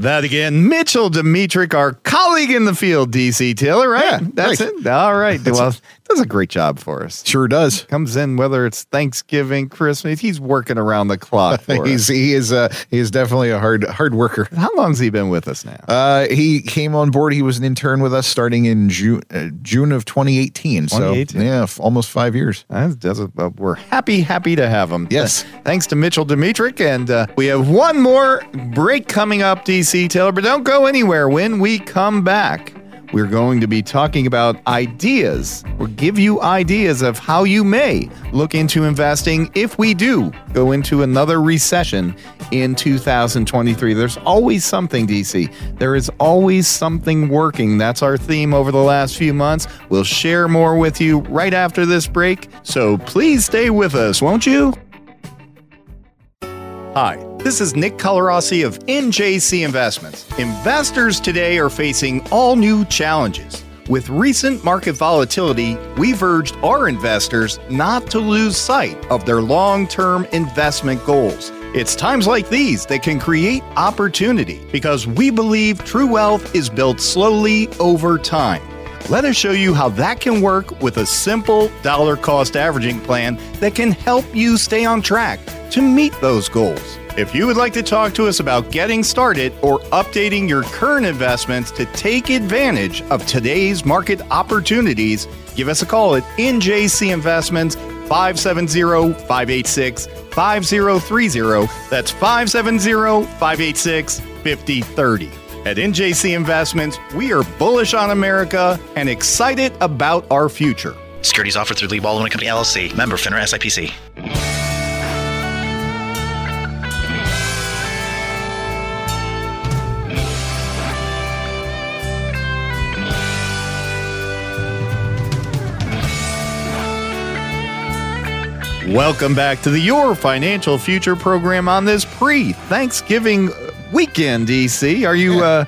That again, Mitchell Dimitrik, our colleague in the field, DC Taylor, right? Yeah, That's right. it. All right. well, does a great job for us. Sure does. Comes in whether it's Thanksgiving, Christmas. He's working around the clock for He's us. he is uh, he is definitely a hard hard worker. How long's he been with us now? Uh, he came on board. He was an intern with us starting in June uh, June of 2018. 2018. So yeah, f- almost five years. That does it, but we're happy, happy to have him. Yes. Thanks to Mitchell Dimitrik. And uh, we have one more break coming up, DC Taylor, but don't go anywhere. When we come back, we're going to be talking about ideas or give you ideas of how you may look into investing if we do go into another recession in 2023. There's always something, DC. There is always something working. That's our theme over the last few months. We'll share more with you right after this break. So please stay with us, won't you? Hi, this is Nick Colarossi of NJC Investments. Investors today are facing all new challenges. With recent market volatility, we've urged our investors not to lose sight of their long term investment goals. It's times like these that can create opportunity because we believe true wealth is built slowly over time. Let us show you how that can work with a simple dollar cost averaging plan that can help you stay on track to meet those goals. If you would like to talk to us about getting started or updating your current investments to take advantage of today's market opportunities, give us a call at NJC Investments 570-586-5030. That's 570-586-5030. At NJC Investments, we are bullish on America and excited about our future. Securities offered through Lee Baldwin Company LLC, member FINRA SIPC. Welcome back to the Your Financial Future program on this pre-Thanksgiving weekend, DC. Are you uh,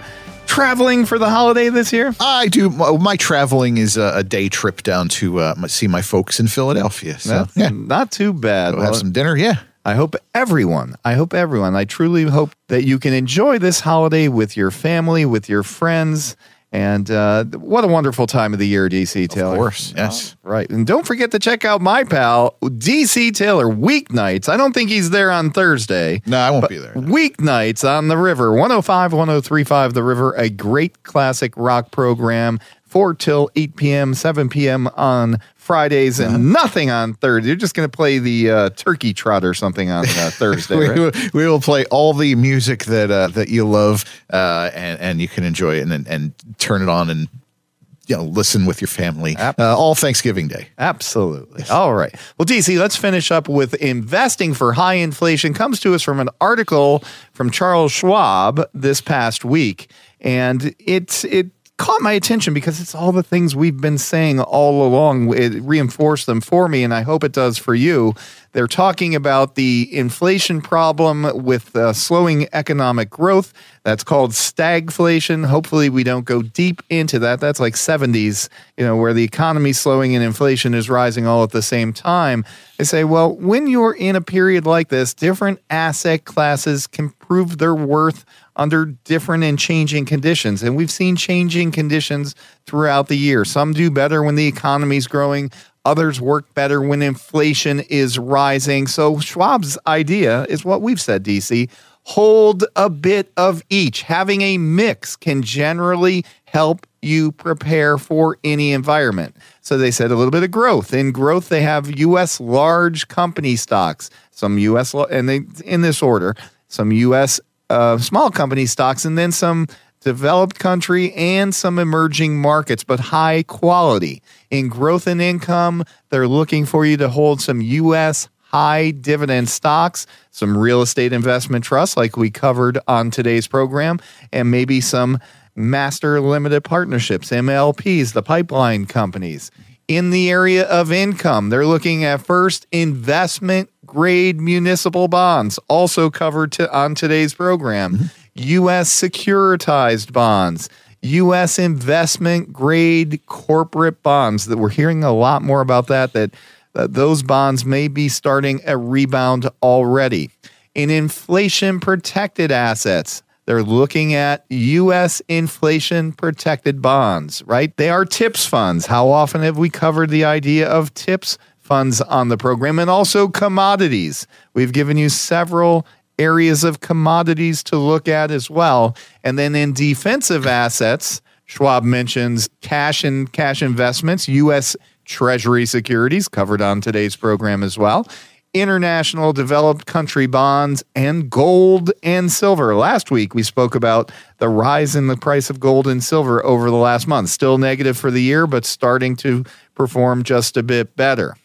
traveling for the holiday this year? I do. My, my traveling is a, a day trip down to uh, see my folks in Philadelphia. So That's yeah, not too bad. we'll have some dinner. Yeah. I hope everyone, I hope everyone, I truly hope that you can enjoy this holiday with your family, with your friends. And uh, what a wonderful time of the year, DC Taylor. Of course. Yes. Right. And don't forget to check out my pal, DC Taylor, weeknights. I don't think he's there on Thursday. No, I won't be there. Weeknights on the river, 105, 1035 The River, a great classic rock program, 4 till 8 p.m., 7 p.m. on Fridays, and nothing on Thursday. You're just going to play the uh, turkey trot or something on uh, Thursday. we, right? will, we will play all the music that uh, that you love, uh, and and you can enjoy it and and turn it on and you know listen with your family uh, all Thanksgiving Day. Absolutely. All right. Well, DC, let's finish up with investing for high inflation. Comes to us from an article from Charles Schwab this past week, and it's it caught my attention because it's all the things we've been saying all along. It reinforced them for me, and I hope it does for you. They're talking about the inflation problem with uh, slowing economic growth. That's called stagflation. Hopefully, we don't go deep into that. That's like 70s, you know, where the economy's slowing and inflation is rising all at the same time. They say, well, when you're in a period like this, different asset classes can prove their worth under different and changing conditions. And we've seen changing conditions throughout the year. Some do better when the economy's growing. Others work better when inflation is rising. So Schwab's idea is what we've said, DC. Hold a bit of each. Having a mix can generally help you prepare for any environment. So they said a little bit of growth. In growth, they have U.S. large company stocks, some U.S. and they in this order, some U.S. Small company stocks, and then some developed country and some emerging markets, but high quality. In growth and income, they're looking for you to hold some U.S. high dividend stocks, some real estate investment trusts, like we covered on today's program, and maybe some master limited partnerships, MLPs, the pipeline companies. In the area of income, they're looking at first investment grade municipal bonds, also covered to, on today's program, mm-hmm. U.S. securitized bonds. U.S. investment grade corporate bonds that we're hearing a lot more about that, that, that those bonds may be starting a rebound already. In inflation protected assets, they're looking at U.S. inflation protected bonds, right? They are TIPS funds. How often have we covered the idea of TIPS funds on the program? And also commodities. We've given you several areas of commodities to look at as well. And then in defensive assets, Schwab mentions cash and cash investments, U.S. Treasury securities covered on today's program as well. International developed country bonds and gold and silver. Last week, we spoke about the rise in the price of gold and silver over the last month. Still negative for the year, but starting to perform just a bit better.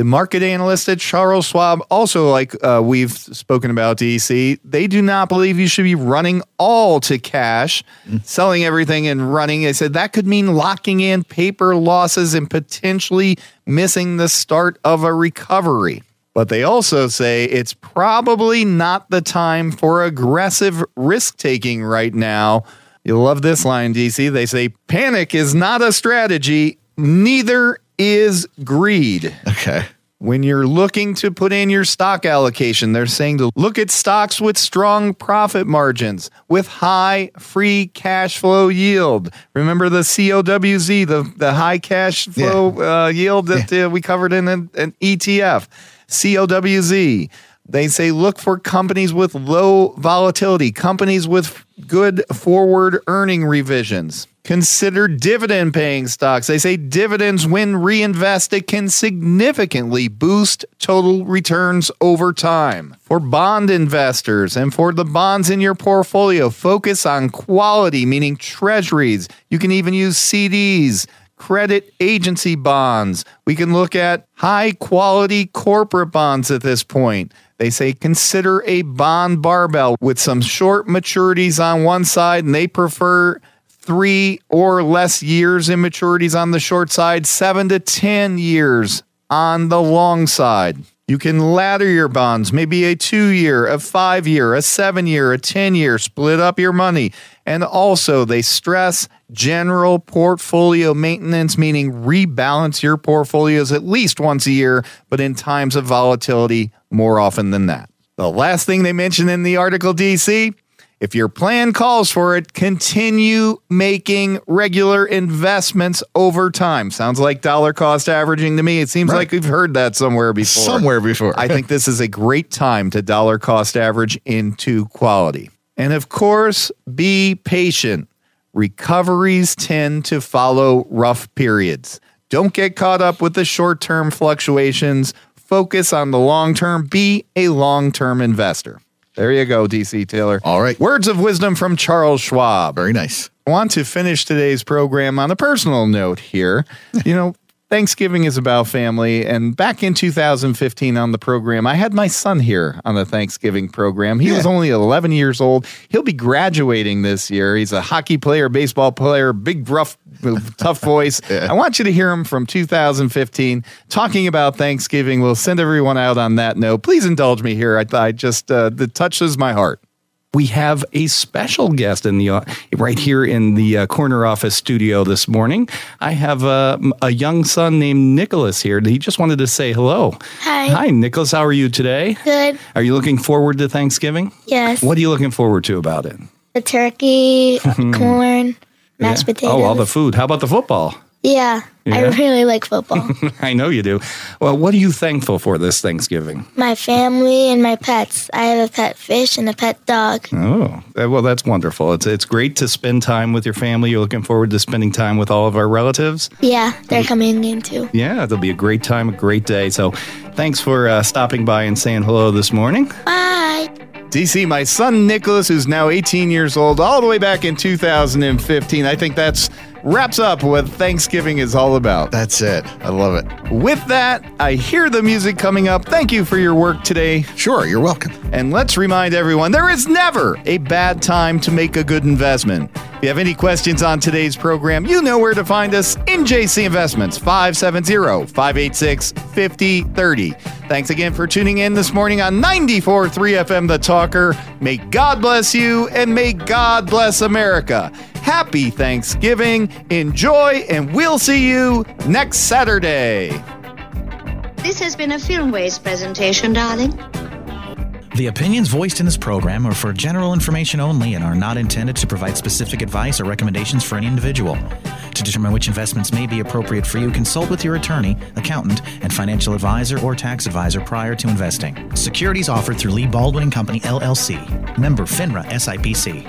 The market analyst at Charles Schwab, also like uh, we've spoken about DC, they do not believe you should be running all to cash, selling everything and running. They said that could mean locking in paper losses and potentially missing the start of a recovery. But they also say it's probably not the time for aggressive risk taking right now. You'll love this line, DC. They say panic is not a strategy, neither is greed. Okay. When you're looking to put in your stock allocation, they're saying to look at stocks with strong profit margins, with high free cash flow yield. Remember the COWZ, the, the high cash flow uh, yield that uh, we covered in an, an ETF. COWZ. They say look for companies with low volatility, companies with good forward earning revisions. Consider dividend paying stocks. They say dividends, when reinvested, can significantly boost total returns over time. For bond investors and for the bonds in your portfolio, focus on quality, meaning treasuries. You can even use CDs credit agency bonds. We can look at high quality corporate bonds at this point. They say consider a bond barbell with some short maturities on one side, and they prefer three or less years in maturities on the short side, seven to 10 years on the long side. You can ladder your bonds, maybe a two year, a five year, a seven year, a 10 year, split up your money. And also, they stress general portfolio maintenance, meaning rebalance your portfolios at least once a year, but in times of volatility, more often than that. The last thing they mention in the article, DC, if your plan calls for it, continue making regular investments over time. Sounds like dollar cost averaging to me. It seems Right. like we've heard that somewhere before. Somewhere before. I think this is a great time to dollar cost average into quality. And of course, be patient. Recoveries tend to follow rough periods. Don't get caught up with the short term fluctuations. Focus on the long term. Be a long term investor. There you go, DC Taylor. All right. Words of wisdom from Charles Schwab. Very nice. I want to finish today's program on a personal note here. you know, Thanksgiving is about family. And back in 2015 on the program, I had my son here on the Thanksgiving program. He was only 11 years old. He'll be graduating this year. He's a hockey player, baseball player, big, rough, tough voice. I want you to hear him from 2015 talking about Thanksgiving. We'll send everyone out on that note. Please indulge me here. I, I just, uh, it touches my heart. We have a special guest in the uh, right here in the uh, corner office studio this morning. I have uh, a young son named Nicholas here. He just wanted to say hello. Hi. Hi, Nicholas. How are you today? Good. Are you looking forward to Thanksgiving? Yes. What are you looking forward to about it? The turkey, corn, mashed Yeah. potatoes. Oh, all the food. How about the football? Yeah, I really like football. I know you do. Well, what are you thankful for this Thanksgiving? my family and my pets. I have a pet fish and a pet dog. Oh, uh, well, that's wonderful. It's it's great to spend time with your family. You're looking forward to spending time with all of our relatives. Yeah, they're coming in too. Yeah, it'll be a great time, a great day. So, thanks for uh, stopping by and saying hello this morning. Bye. DC, my son Nicholas, who's now 18 years old, all the way back in 2015. I think that's wraps up what Thanksgiving is all about. That's it. I love it. With that, I hear the music coming up. Thank you for your work today. Sure, you're welcome. And let's remind everyone there is never a bad time to make a good investment. If you have any questions on today's program, you know where to find us NJC Investments 570 586 5030. Thanks again for tuning in this morning on 94.3 FM The Talker. May God bless you and may God bless America. Happy Thanksgiving. Enjoy, and we'll see you next Saturday. This has been a Filmways presentation, darling. The opinions voiced in this program are for general information only and are not intended to provide specific advice or recommendations for any individual. To determine which investments may be appropriate for you, consult with your attorney, accountant, and financial advisor or tax advisor prior to investing. Securities offered through Lee Baldwin and Company LLC. Member FINRA SIPC.